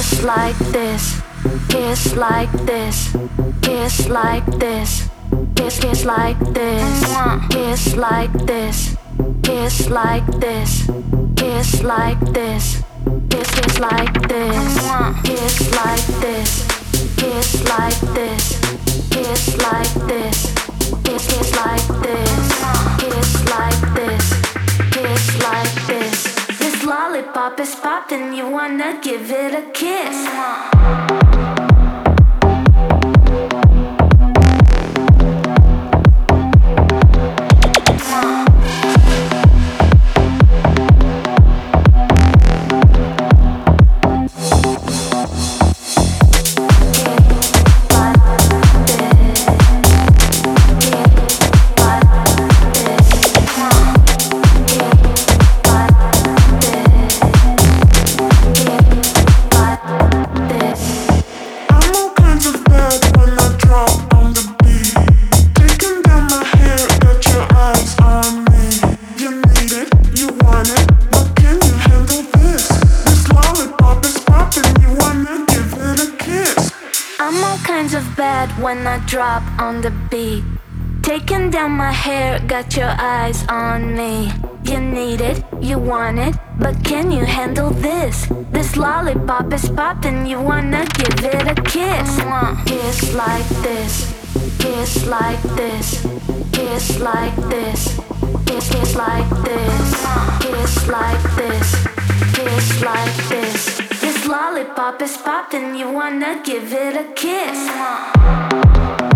Kiss like this, kiss like this, kiss like this, kiss kiss like this, kiss like this, kiss like this, kiss like this, kiss kiss like this, kiss like this, kiss like this, lollipop is popped and you wanna give it a kiss. Kinds of bad when I drop on the beat. Taking down my hair, got your eyes on me. You need it, you want it, but can you handle this? This lollipop is popping, you wanna give it a kiss. Kiss like this, kiss like this, kiss like this, kiss kiss like this, kiss like Lollipop is popping, you wanna give it a kiss.